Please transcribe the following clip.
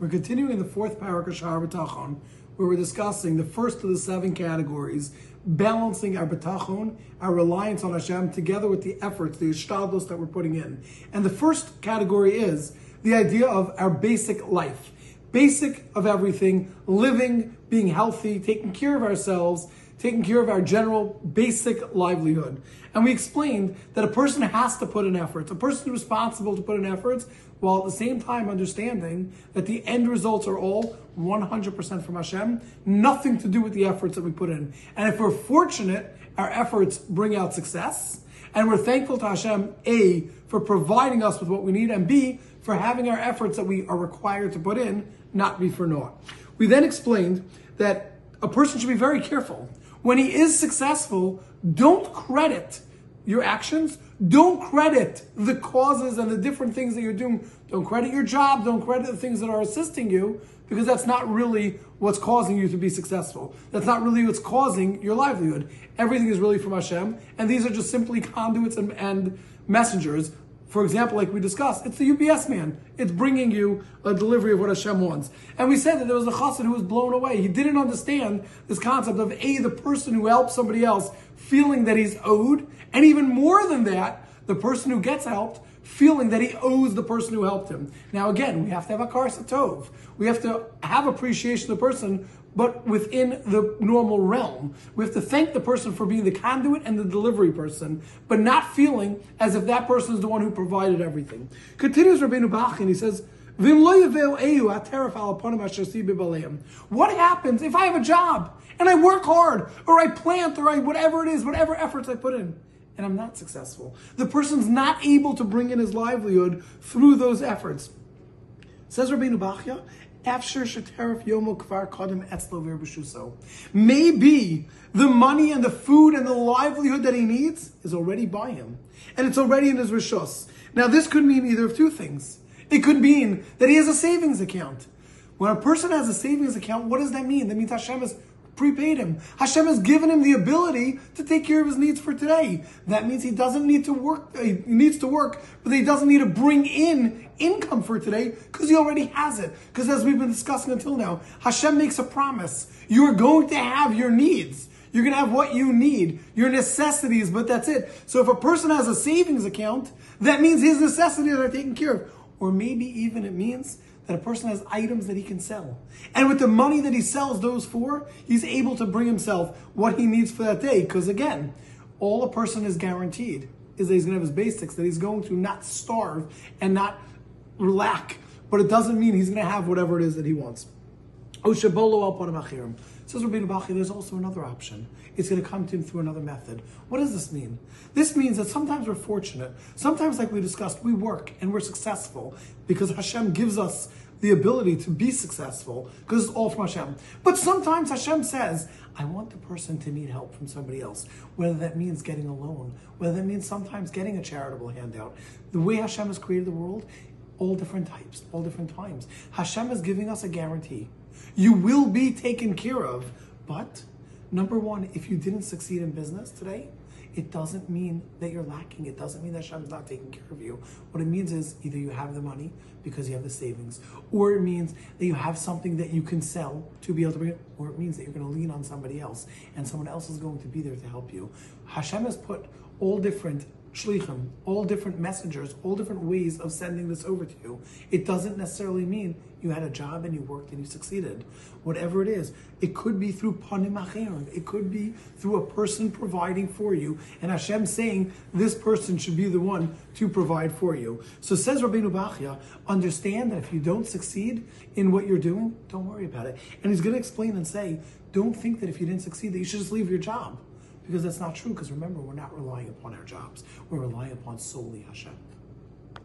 We're continuing in the fourth of Shahar B'tachon, where we're discussing the first of the seven categories, balancing our B'tachon, our reliance on Hashem, together with the efforts, the ishtados that we're putting in. And the first category is the idea of our basic life. Basic of everything, living, being healthy, taking care of ourselves, taking care of our general basic livelihood. And we explained that a person has to put in efforts. A person is responsible to put in efforts while at the same time understanding that the end results are all 100% from Hashem, nothing to do with the efforts that we put in. And if we're fortunate, our efforts bring out success. And we're thankful to Hashem, A, for providing us with what we need, and B, for having our efforts that we are required to put in not be for naught. We then explained that a person should be very careful when he is successful, don't credit your actions. Don't credit the causes and the different things that you're doing. Don't credit your job. Don't credit the things that are assisting you because that's not really what's causing you to be successful. That's not really what's causing your livelihood. Everything is really from Hashem, and these are just simply conduits and, and messengers for example, like we discussed, it's the UPS man. It's bringing you a delivery of what Hashem wants. And we said that there was a chassid who was blown away. He didn't understand this concept of A, the person who helps somebody else feeling that he's owed, and even more than that, the person who gets helped feeling that he owes the person who helped him. Now again, we have to have hakaras hatov. We have to have appreciation of the person but within the normal realm. We have to thank the person for being the conduit and the delivery person, but not feeling as if that person is the one who provided everything. Continues Rabbeinu Bach and he says, what happens if I have a job and I work hard or I plant or I whatever it is, whatever efforts I put in, and I'm not successful? The person's not able to bring in his livelihood through those efforts. Says Rabbeinu Bachya, Maybe the money and the food and the livelihood that he needs is already by him. And it's already in his rishos. Now this could mean either of two things. It could mean that he has a savings account. When a person has a savings account, what does that mean? That means Hashem is prepaid him. Hashem has given him the ability to take care of his needs for today. That means he doesn't need to work, uh, he needs to work, but he doesn't need to bring in income for today because he already has it. Because as we've been discussing until now, Hashem makes a promise. You're going to have your needs. You're going to have what you need, your necessities, but that's it. So if a person has a savings account, that means his necessities are taken care of. Or maybe even it means that a person has items that he can sell. And with the money that he sells those for, he's able to bring himself what he needs for that day. Because again, all a person is guaranteed is that he's going to have his basics, that he's going to not starve and not lack. But it doesn't mean he's going to have whatever it is that he wants. Says Rabbi Bachya, there's also another option. It's going to come to him through another method. What does this mean? This means that sometimes we're fortunate. Sometimes, like we discussed, we work and we're successful because Hashem gives us the ability to be successful because it's all from Hashem. But sometimes Hashem says, I want the person to need help from somebody else, whether that means getting a loan, whether that means sometimes getting a charitable handout. The way Hashem has created the world, all different types, all different times. Hashem is giving us a guarantee. You will be taken care of, but number one, if you didn't succeed in business today, it doesn't mean that you're lacking. It doesn't mean that Hashem's not taking care of you. What it means is either you have the money because you have the savings, or it means that you have something that you can sell to be able to bring it, or it means that you're going to lean on somebody else and someone else is going to be there to help you. Hashem has put all different shlichim, all different messengers, all different ways of sending this over to you. It doesn't necessarily mean you had a job and you worked and you succeeded. Whatever it is, it could be through panim acherim. It could be through a person providing for you, and Hashem saying this person should be the one to provide for you. So says Rabbeinu Bachya, understand that if you don't succeed in what you're doing, don't worry about it. And he's going to explain and say, don't think that if you didn't succeed that you should just leave your job. Because that's not true, because remember, we're not relying upon our jobs. We're relying upon solely Hashem.